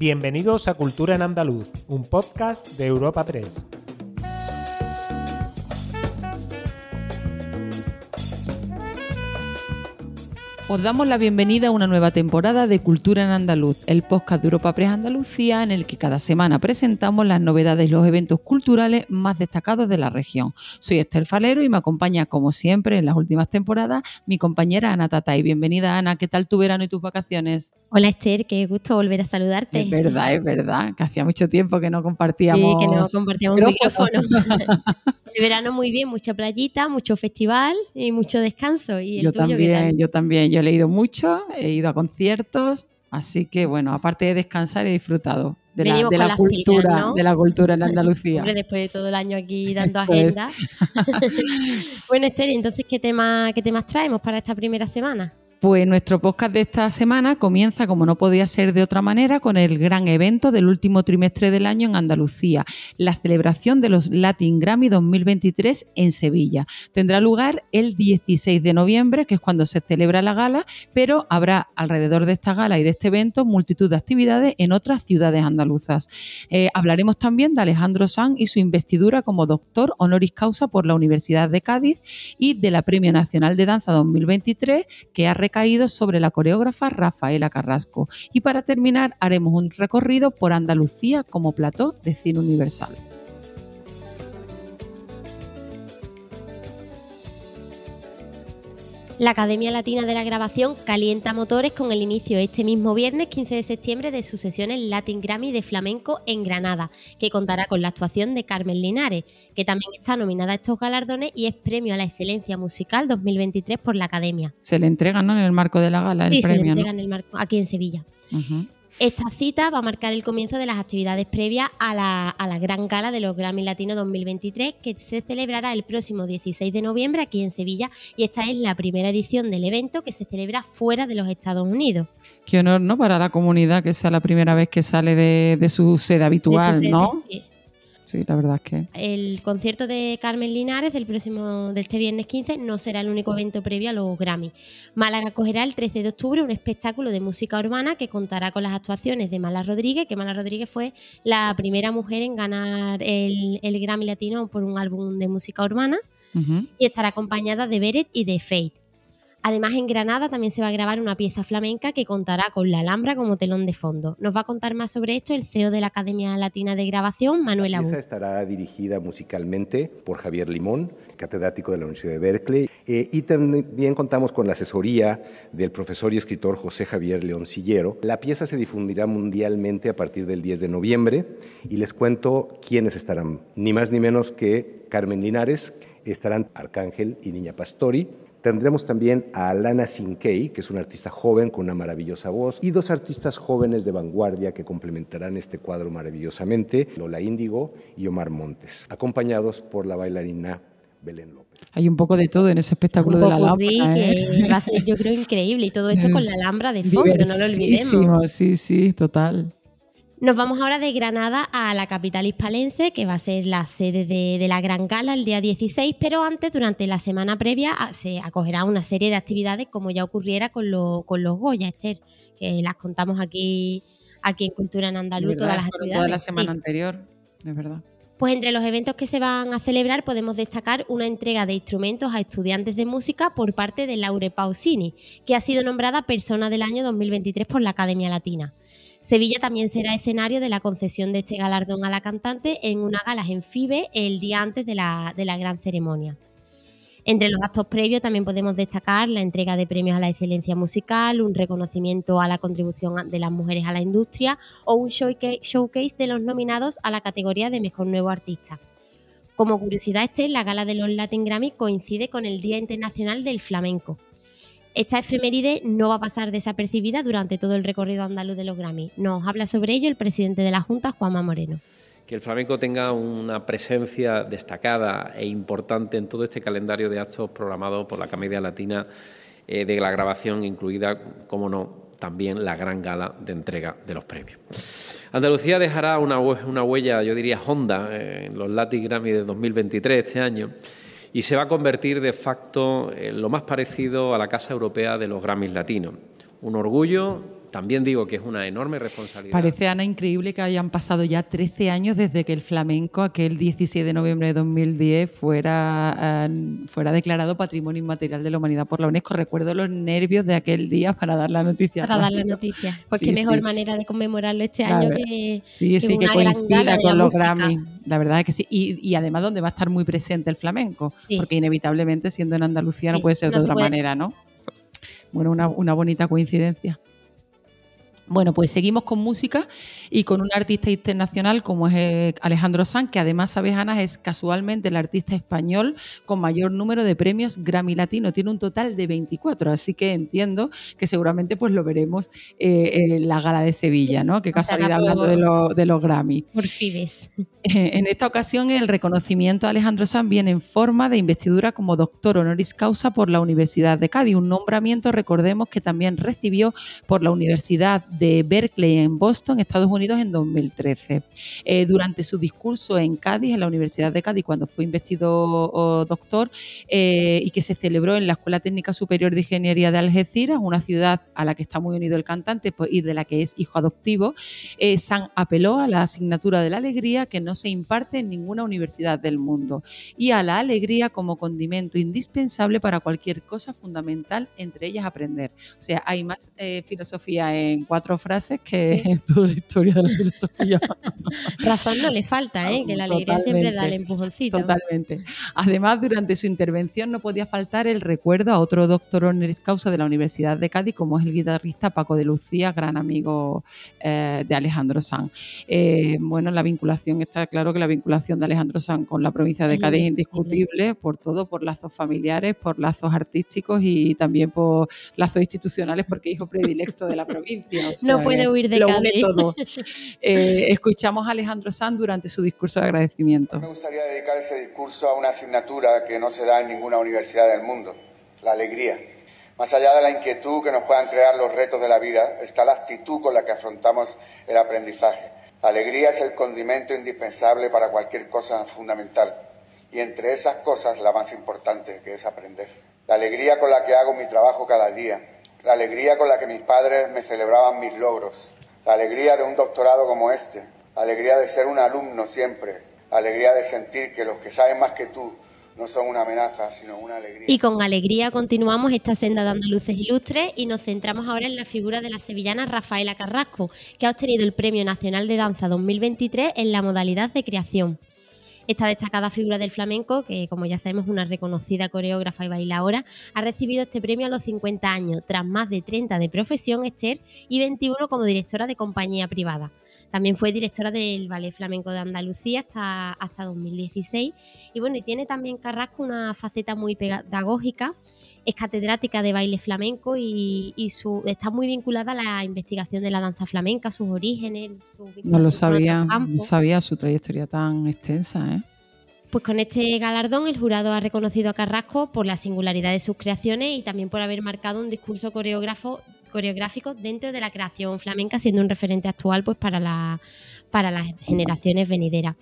Bienvenidos a Cultura en Andaluz, un podcast de Europa 3. Os damos la bienvenida a una nueva temporada de Cultura en Andaluz, el podcast de Europa Press Andalucía, en el que cada semana presentamos las novedades y los eventos culturales más destacados de la región. Soy Esther Falero y me acompaña, como siempre, en las últimas temporadas, mi compañera Ana Tatay. Bienvenida, Ana. ¿Qué tal tu verano y tus vacaciones? Hola, Esther. Qué gusto volver a saludarte. Es verdad, es verdad, que hacía mucho tiempo que no compartíamos. Sí, que no compartíamos un micrófono. el verano muy bien, mucha playita, mucho festival y mucho descanso. ¿Y el yo tuyo, también, qué tal? yo también. Yo he leído mucho, he ido a conciertos, así que bueno, aparte de descansar he disfrutado de la, de cultura, de la cultura en Andalucía. Hombre, después de todo el año aquí dando Eso es. agenda. bueno, Esther, entonces, ¿qué, tema, ¿qué temas traemos para esta primera semana? Pues nuestro podcast de esta semana comienza, como no podía ser de otra manera, con el gran evento del último trimestre del año en Andalucía, la celebración de los Latin Grammy 2023 en Sevilla. Tendrá lugar el 16 de noviembre, que es cuando se celebra la gala, pero habrá alrededor de esta gala y de este evento multitud de actividades en otras ciudades andaluzas. Eh, hablaremos también de Alejandro Sanz y su investidura como doctor honoris causa por la Universidad de Cádiz y de la Premio Nacional de Danza 2023 que ha recaído sobre la coreógrafa Rafaela Carrasco. Y para terminar haremos un recorrido por Andalucía como plató de cine universal. La Academia Latina de la Grabación calienta motores con el inicio este mismo viernes 15 de septiembre de sus sesiones Latin Grammy de Flamenco en Granada, que contará con la actuación de Carmen Linares, que también está nominada a estos galardones y es premio a la excelencia musical 2023 por la Academia. Se le entrega ¿no? en el marco de la gala el sí, se le premio. ¿no? entrega en el marco, aquí en Sevilla. Esta cita va a marcar el comienzo de las actividades previas a la, a la gran gala de los Grammy Latinos 2023 que se celebrará el próximo 16 de noviembre aquí en Sevilla y esta es la primera edición del evento que se celebra fuera de los Estados Unidos. Qué honor, ¿no? Para la comunidad que sea la primera vez que sale de, de su sede habitual, De su sede, ¿no? sí. Sí, la verdad es que. El concierto de Carmen Linares del próximo de este viernes 15 no será el único evento previo a los Grammy. Málaga acogerá el 13 de octubre un espectáculo de música urbana que contará con las actuaciones de Mala Rodríguez, que Mala Rodríguez fue la primera mujer en ganar el, el Grammy Latino por un álbum de música urbana y estará acompañada de Beret y de Fate. Además, en Granada también se va a grabar una pieza flamenca que contará con la Alhambra como telón de fondo. Nos va a contar más sobre esto el CEO de la Academia Latina de Grabación, Manuel La Abud. pieza estará dirigida musicalmente por Javier Limón, catedrático de la Universidad de Berkeley, eh, y también contamos con la asesoría del profesor y escritor José Javier Leoncillero. La pieza se difundirá mundialmente a partir del 10 de noviembre y les cuento quiénes estarán. Ni más ni menos que Carmen Linares, estarán Arcángel y Niña Pastori, Tendremos también a Alana Sinkei, que es una artista joven con una maravillosa voz, y dos artistas jóvenes de vanguardia que complementarán este cuadro maravillosamente, Lola Índigo y Omar Montes, acompañados por la bailarina Belén López. Hay un poco de todo en ese espectáculo Un de la lámpara. ¿eh? que va a ser, yo creo, increíble. Y todo esto con la Alhambra de fondo, no lo olvidemos. Sí, sí, total. Nos vamos ahora de Granada a la capital hispalense, que va a ser la sede de, de la Gran Gala el día 16, pero antes, durante la semana previa, se acogerá una serie de actividades como ya ocurriera con, lo- con los Goya, Esther, que las contamos aquí, aquí en Cultura en Andaluz, todas las actividades. Toda la sí. semana anterior, de verdad. Pues entre los eventos que se van a celebrar podemos destacar una entrega de instrumentos a estudiantes de música por parte de Laure Pausini, que ha sido nombrada Persona del Año 2023 por la Academia Latina. Sevilla también será escenario de la concesión de este galardón a la cantante en una gala en FIBE el día antes de la, de la gran ceremonia. Entre los actos previos también podemos destacar la entrega de premios a la excelencia musical, un reconocimiento a la contribución de las mujeres a la industria o un showca- showcase de los nominados a la categoría de Mejor Nuevo Artista. Como curiosidad, este, la gala de los Latin Grammy coincide con el Día Internacional del Flamenco. Esta efeméride no va a pasar desapercibida durante todo el recorrido andaluz de los Grammy. Nos habla sobre ello el presidente de la Junta, Juanma Moreno. que el flamenco tenga una presencia destacada e importante en todo este calendario de actos programados por la Comedia Latina eh, de la grabación, incluida, como no, también la gran gala de entrega de los premios. Andalucía dejará una, una huella, yo diría, honda eh, en los Latin Grammy de 2023 este año y se va a convertir de facto en lo más parecido a la Casa Europea de los Grammys Latinos. Un orgullo también digo que es una enorme responsabilidad. Parece, Ana, increíble que hayan pasado ya 13 años desde que el flamenco, aquel 16 de noviembre de 2010, fuera, eh, fuera declarado Patrimonio Inmaterial de la Humanidad por la UNESCO. Recuerdo los nervios de aquel día para dar la noticia. Para dar la noticia. Pues qué mejor manera de conmemorarlo este año que. Sí, sí, que coincida con los Grammy. La verdad es que sí. Y, además, donde va a estar muy presente el flamenco. Porque inevitablemente, siendo en Andalucía, no puede ser de otra manera, ¿no? Bueno, una, una bonita coincidencia. Bueno, pues seguimos con música y con un artista internacional como es eh, Alejandro Sanz, que además, sabes, Ana, es casualmente el artista español con mayor número de premios Grammy Latino. Tiene un total de 24, así que entiendo que seguramente pues lo veremos eh, en la gala de Sevilla, ¿no? Qué casualidad hablando de, de, los Grammy. Por fibes. En esta ocasión el reconocimiento a Alejandro Sanz viene en forma de investidura como doctor honoris causa por la Universidad de Cádiz, un nombramiento, recordemos, que también recibió por la Universidad de Berkeley en Boston, Estados Unidos, en 2013. Eh, durante su discurso en Cádiz, en la Universidad de Cádiz, cuando fue investido doctor, eh, y que se celebró en la Escuela Técnica Superior de Ingeniería de Algeciras, una ciudad a la que está muy unido el cantante pues, y de la que es hijo adoptivo, eh, San apeló a la asignatura de la alegría que no se imparte en ninguna universidad del mundo y a la alegría como condimento indispensable para cualquier cosa fundamental, entre ellas aprender. O sea, hay más filosofía en cuatro frases que en toda la historia de la filosofía. Razón no le falta, ¿eh? que la alegría siempre da el empujoncito. Totalmente. Además, durante su intervención no podía faltar el recuerdo a otro doctor honoris causa de la Universidad de Cádiz, como es el guitarrista Paco de Lucía, gran amigo eh, de Alejandro Sanz. Eh, bueno, la vinculación, está claro que la vinculación de Alejandro Sanz con la provincia de Cádiz es indiscutible, por todo, por lazos familiares, por lazos artísticos y también por lazos institucionales, porque es hijo predilecto de la provincia no puede huir de lo todo. Eh, escuchamos a Alejandro Sanz durante su discurso de agradecimiento. Me gustaría dedicar ese discurso a una asignatura que no se da en ninguna universidad del mundo, la alegría. Más allá de la inquietud que nos puedan crear los retos de la vida, está la actitud con la que afrontamos el aprendizaje. La alegría es el condimento indispensable para cualquier cosa fundamental y entre esas cosas la más importante, que es aprender. La alegría con la que hago mi trabajo cada día, la alegría con la que mis padres me celebraban mis logros, la alegría de un doctorado como este, la alegría de ser un alumno siempre, la alegría de sentir que los que saben más que tú no son una amenaza, sino una alegría. Y con alegría continuamos esta senda de andaluces ilustres y nos centramos ahora en la figura de la sevillana Rafaela Carrasco, que ha obtenido el Premio Nacional de Danza 2023 en la modalidad de creación. Esta destacada figura del flamenco, que como ya sabemos es una reconocida coreógrafa y bailadora, ha recibido este premio a los 50 años, tras más de 30 de profesión, Esther, y 21 como directora de compañía privada. También fue directora del Ballet Flamenco de Andalucía hasta, hasta 2016. Y bueno, y tiene también Carrasco una faceta muy pedagógica es catedrática de baile flamenco y, su, está muy vinculada a la investigación de la danza flamenca, sus orígenes. no lo sabía, no sabía su trayectoria tan extensa. ¿eh? Pues con este galardón el jurado ha reconocido a Carrasco por la singularidad de sus creaciones y también por haber marcado un discurso coreógrafo, coreográfico dentro de la creación flamenca, siendo un referente actual pues, para, la, para las generaciones venideras.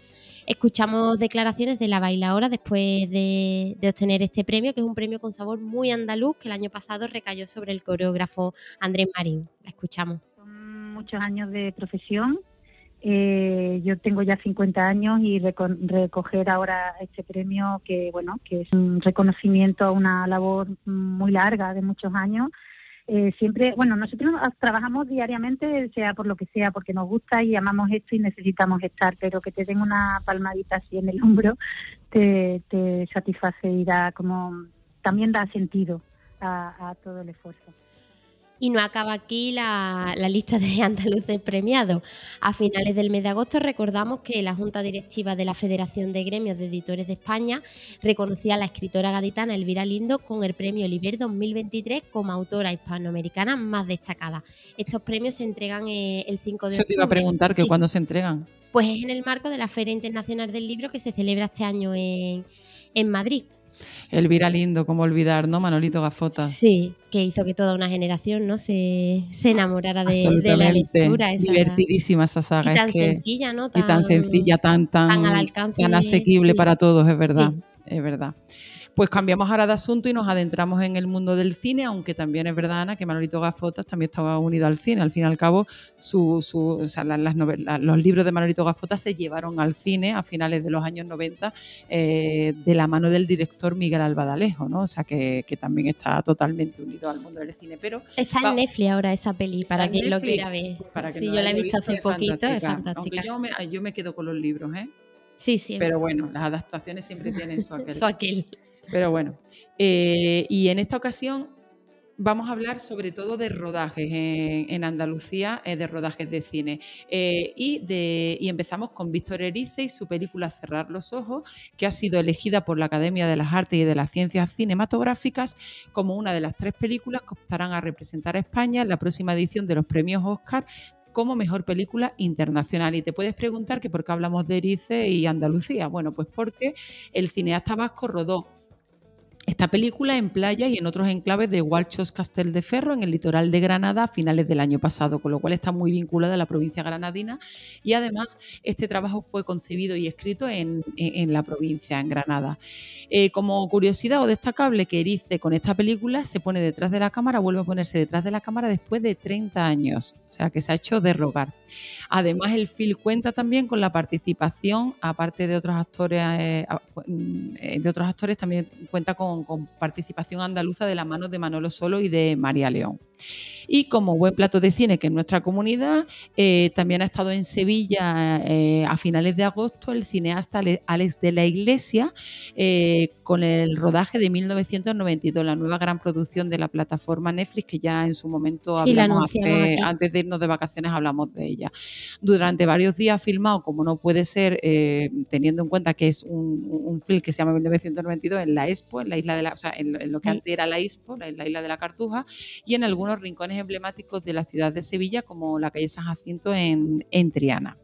Escuchamos declaraciones de la bailadora después de, obtener este premio, que es un premio con sabor muy andaluz, que el año pasado recayó sobre el coreógrafo Andrés Marín. La escuchamos. Son muchos años de profesión. Eh, yo tengo ya 50 años y recoger ahora este premio, que bueno, que es un reconocimiento a una labor muy larga de muchos años eh, siempre, bueno, nosotros trabajamos diariamente, sea por lo que sea, porque nos gusta y amamos esto y necesitamos estar, pero que te den una palmadita así en el hombro te, satisface y da como, también da sentido a todo el esfuerzo. Y no acaba aquí la, lista de andaluces premiados. A finales del mes de agosto recordamos que la Junta Directiva de la Federación de Gremios de Editores de España reconocía a la escritora gaditana Elvira Lindo con el premio Oliver 2023 como autora hispanoamericana más destacada. Estos premios se entregan eh, el 5 de Yo te iba a preguntar que cuándo se entregan. Pues es en el marco de la Feria Internacional del Libro que se celebra este año en, en Madrid. Elvira Lindo, como olvidar, ¿no? Manolito Gafota. Sí, que hizo que toda una generación ¿no? se, se enamorara de, la lectura. Divertidísima esa saga. Y tan sencilla, ¿no? y tan sencilla, tan, tan, tan, al alcance tan asequible para todos, es verdad. Es verdad. Pues cambiamos ahora de asunto y nos adentramos en el mundo del cine, aunque también es verdad, Ana, que Manolito Gafotas también estaba unido al cine. Al fin y al cabo, su, los libros de Manolito Gafotas se llevaron al cine a finales de los años 90 eh, de la mano del director Miguel Albadalejo, ¿no? O sea, que, también está totalmente unido al mundo del cine. Pero está en Netflix ahora esa peli, para quien lo quiera ver. Para sí, yo la he visto hace poquito, es fantástica. yo me, yo me quedo con los libros, ¿eh? Sí, sí. Pero bueno, las adaptaciones siempre tienen su aquel. su aquel. Pero bueno, eh, y en esta ocasión vamos a hablar sobre todo de rodajes en, Andalucía, eh, de rodajes de cine. Eh, y, de, y empezamos con Víctor Erice y su película Cerrar los Ojos, que ha sido elegida por la Academia de las Artes y de las Ciencias Cinematográficas como una de las tres películas que optarán a representar a España en la próxima edición de los premios Oscar como mejor película internacional. Y te puedes preguntar que por qué hablamos de Erice y Andalucía. Bueno, pues porque el cineasta vasco rodó esta película en playa y en otros enclaves de Gualchos Castel de Ferro, en el litoral de Granada, a finales del año pasado, con lo cual está muy vinculada a la provincia granadina. Y además, este trabajo fue concebido y escrito en, la provincia, en Granada. Eh, como curiosidad o destacable, que Erice con esta película se pone detrás de la cámara, vuelve a ponerse detrás de la cámara después de 30 años, o sea que se ha hecho derrogar. Además, el film cuenta también con la participación, aparte de otros actores, eh, mm, de otros actores, también cuenta con con, participación andaluza de la mano de Manolo Solo y de María León. Y como buen plato de cine que es nuestra comunidad, eh, también ha estado en Sevilla eh, a finales de agosto el cineasta Alex de la Iglesia eh, con el rodaje de 1992, la nueva gran producción de la plataforma Netflix que ya en su momento hablamos antes de irnos de vacaciones hablamos de ella. Durante varios días filmado, como no puede ser, teniendo en cuenta que es un, film que se llama 1992 en la Expo, en la isla de la, o sea, en, lo que antes era la en la isla de la Cartuja, y en algunos rincones emblemáticos de la ciudad de Sevilla, como la calle San Jacinto en, en Triana.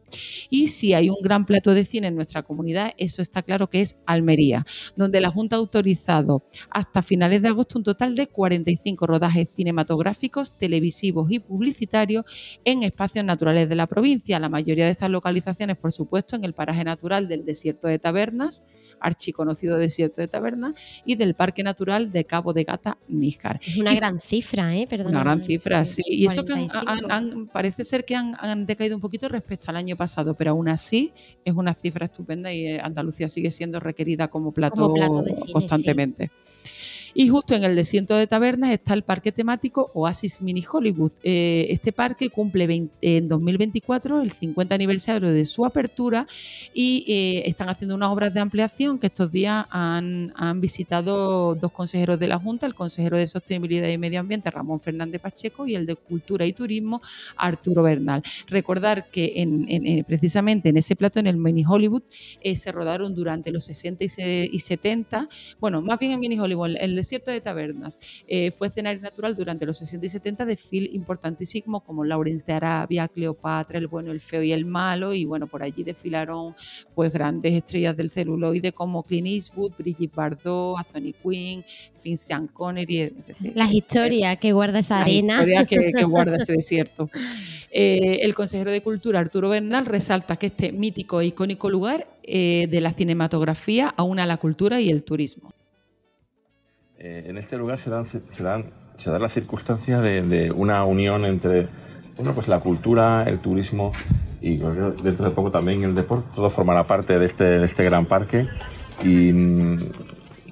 Y si hay un gran plato de cine en nuestra comunidad, eso está claro que es Almería, donde la Junta ha autorizado hasta finales de agosto un total de 45 rodajes cinematográficos, televisivos y publicitarios en espacios naturales de la provincia. La mayoría de estas localizaciones, por supuesto, en el paraje natural del desierto de Tabernas, archiconocido desierto de Tabernas, y del Parque Natural de Cabo de Gata Níjar. Es una gran cifra, ¿eh? Una gran cifra, sí. Y eso que parece ser que han, han decaído un poquito respecto al año pasado, pero aún así es una cifra estupenda y eh, Andalucía sigue siendo requerida como plato, constantemente. Y justo en el desierto de Tabernas está el parque temático Oasis Mini Hollywood. Eh, este parque cumple en 2024 el 50 aniversario de su apertura y eh, están haciendo unas obras de ampliación que estos días han, visitado dos consejeros de la Junta, el consejero de Sostenibilidad y Medio Ambiente Ramón Fernández Pacheco y el de Cultura y Turismo Arturo Bernal. Recordar que en, precisamente en ese plato, en el Mini Hollywood, eh, se rodaron durante los 60 y 70, bueno, más bien en Mini Hollywood, el desierto de Tabernas. Eh, fue escenario natural durante los 60 y 70 de film importantísimos como Lawrence de Arabia, Cleopatra, El bueno, el feo y el malo. Y bueno, por allí desfilaron pues grandes estrellas del celuloide como Clint Eastwood, Brigitte Bardot, Anthony Quinn, Sean Connery. Las historias que guarda esa arena. Las que, que guarda ese desierto. Eh, el consejero de Cultura, Arturo Bernal, resalta que este mítico e icónico lugar eh, de la cinematografía aúna la cultura y el turismo. Eh, en este lugar se dan, se dan, se dan las circunstancias de, una unión entre bueno, pues la cultura, el turismo y dentro de poco también el deporte. Todo formará parte de este, de este gran parque. Y mm,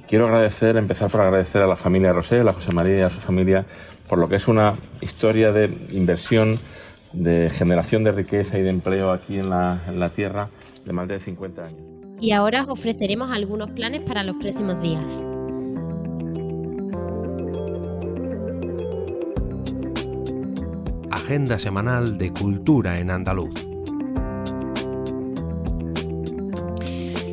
quiero agradecer, empezar por agradecer a la familia Rosé, a José María y a su familia por lo que es una historia de inversión, de generación de riqueza y de empleo aquí en la, en la tierra de más de 50 años. Y ahora os ofreceremos algunos planes para los próximos días. Agenda semanal de cultura en andaluz.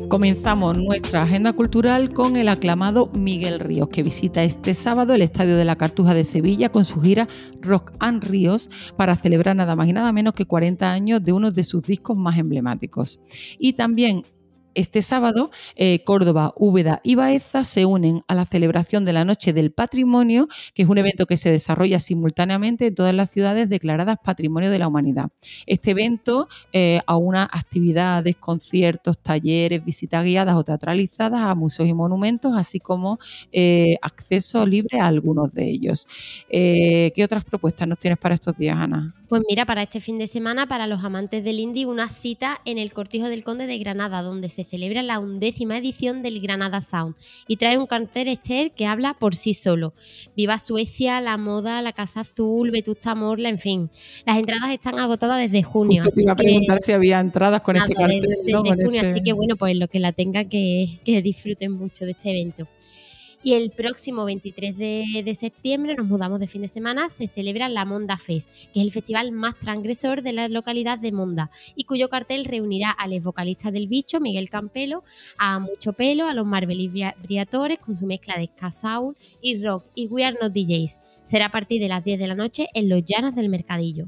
Comenzamos nuestra agenda cultural con el aclamado Miguel Ríos, que visita este sábado el Estadio de la Cartuja de Sevilla con su gira Rock and Ríos para celebrar nada más y nada menos que 40 años de uno de sus discos más emblemáticos. Y también Este sábado, eh, Córdoba, Úbeda y Baeza se unen a la celebración de la Noche del Patrimonio, que es un evento que se desarrolla simultáneamente en todas las ciudades declaradas Patrimonio de la Humanidad. Este evento eh, aúna actividades, conciertos, talleres, visitas guiadas o teatralizadas a museos y monumentos, así como eh, acceso libre a algunos de ellos. Eh, ¿Qué otras propuestas nos tienes para estos días, Ana? Pues mira, para este fin de semana, para los amantes del indie, una cita en el Cortijo del Conde de Granada, donde se celebra la undécima edición del Granada Sound y trae un cartel Esther que habla por sí solo. Viva Suecia, la moda, la Casa Azul, Vetusta Morla, en fin. Las entradas están agotadas desde junio. Justo te iba a preguntar si había entradas con este Nada, cartel. desde- ¿no? desde Con junio, este- así que bueno, pues lo que la tenga que, que disfruten mucho de este evento. Y el próximo 23 de, septiembre, nos mudamos de fin de semana, se celebra la Monda Fest, que es el festival más transgresor de la localidad de Monda y cuyo cartel reunirá a los vocalistas del bicho, Miguel Campelo, a Mucho Pelo, a los Marbelis Bria- Briatores con su mezcla de ska soul y rock y We Are Not DJs. Será a partir de las 10 de la noche en los llanos del Mercadillo.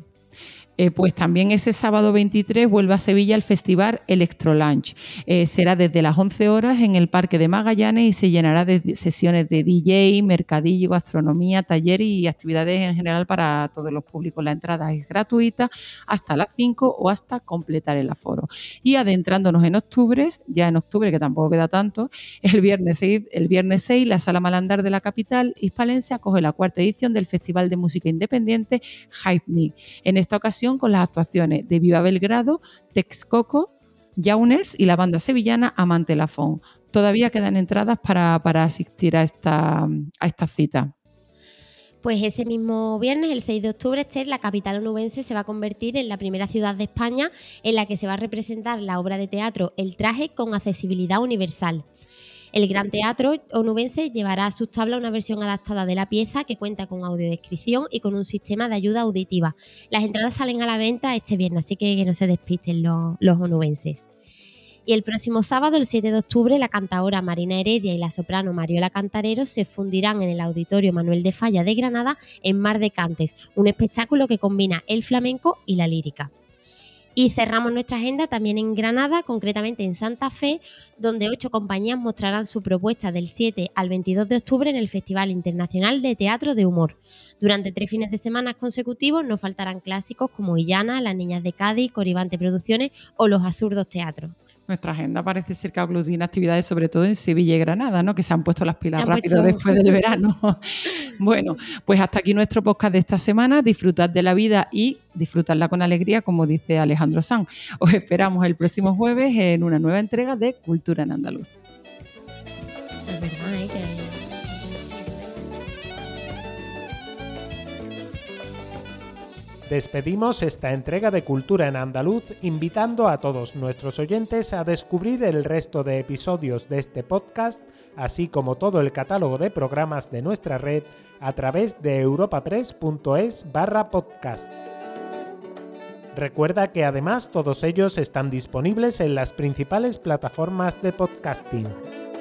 Eh, pues también ese sábado 23 vuelve a Sevilla el festival Electro Lunch. Eh, será desde las 11 horas en el Parque de Magallanes y se llenará de sesiones de DJ, mercadillo, gastronomía, taller y actividades en general para todos los públicos. La entrada es gratuita hasta las 5 o hasta completar el aforo. Y adentrándonos en octubre, ya en octubre, que tampoco queda tanto, el viernes 6, el viernes 6 la Sala Malandar de la capital hispalense acoge la cuarta edición del Festival de Música Independiente Hype Me. En esta ocasión con las actuaciones de Viva Belgrado, Texcoco, Jauners y la banda sevillana Amante Lafón. Todavía quedan entradas para, para asistir a esta, a esta cita. Pues ese mismo viernes, el 6 de octubre, Esther, la capital onubense se va a convertir en la primera ciudad de España en la que se va a representar la obra de teatro El traje con accesibilidad universal. El Gran Teatro onubense llevará a sus tablas una versión adaptada de la pieza que cuenta con audiodescripción y con un sistema de ayuda auditiva. Las entradas salen a la venta este viernes, así que no se despisten los, los onubenses. Y el próximo sábado, el 7 de octubre, la cantaora Marina Heredia y la soprano Mariola Cantarero se fundirán en el Auditorio Manuel de Falla de Granada en Mar de Cantes, un espectáculo que combina el flamenco y la lírica. Y cerramos nuestra agenda también en Granada, concretamente en Santa Fe, donde ocho compañías mostrarán su propuesta del 7 al 22 de octubre en el Festival Internacional de Teatro de Humor. Durante tres fines de semana consecutivos no faltarán clásicos como Illana, Las Niñas de Cádiz, Coribante Producciones o Los Absurdos Teatros. Nuestra agenda parece ser que aglutina actividades sobre todo en Sevilla y Granada, ¿no? Que se han puesto las pilas Se rápido puesto- después del verano. bueno, pues hasta aquí nuestro podcast de esta semana. Disfrutad de la vida y disfrutadla con alegría, como dice Alejandro Sanz. Os esperamos el próximo jueves en una nueva entrega de Cultura en Andaluz. Es verdad, ¿eh? Despedimos esta entrega de Cultura en Andaluz invitando a todos nuestros oyentes a descubrir el resto de episodios de este podcast, así como todo el catálogo de programas de nuestra red a través de europapress.es barra podcast. Recuerda que además todos ellos están disponibles en las principales plataformas de podcasting.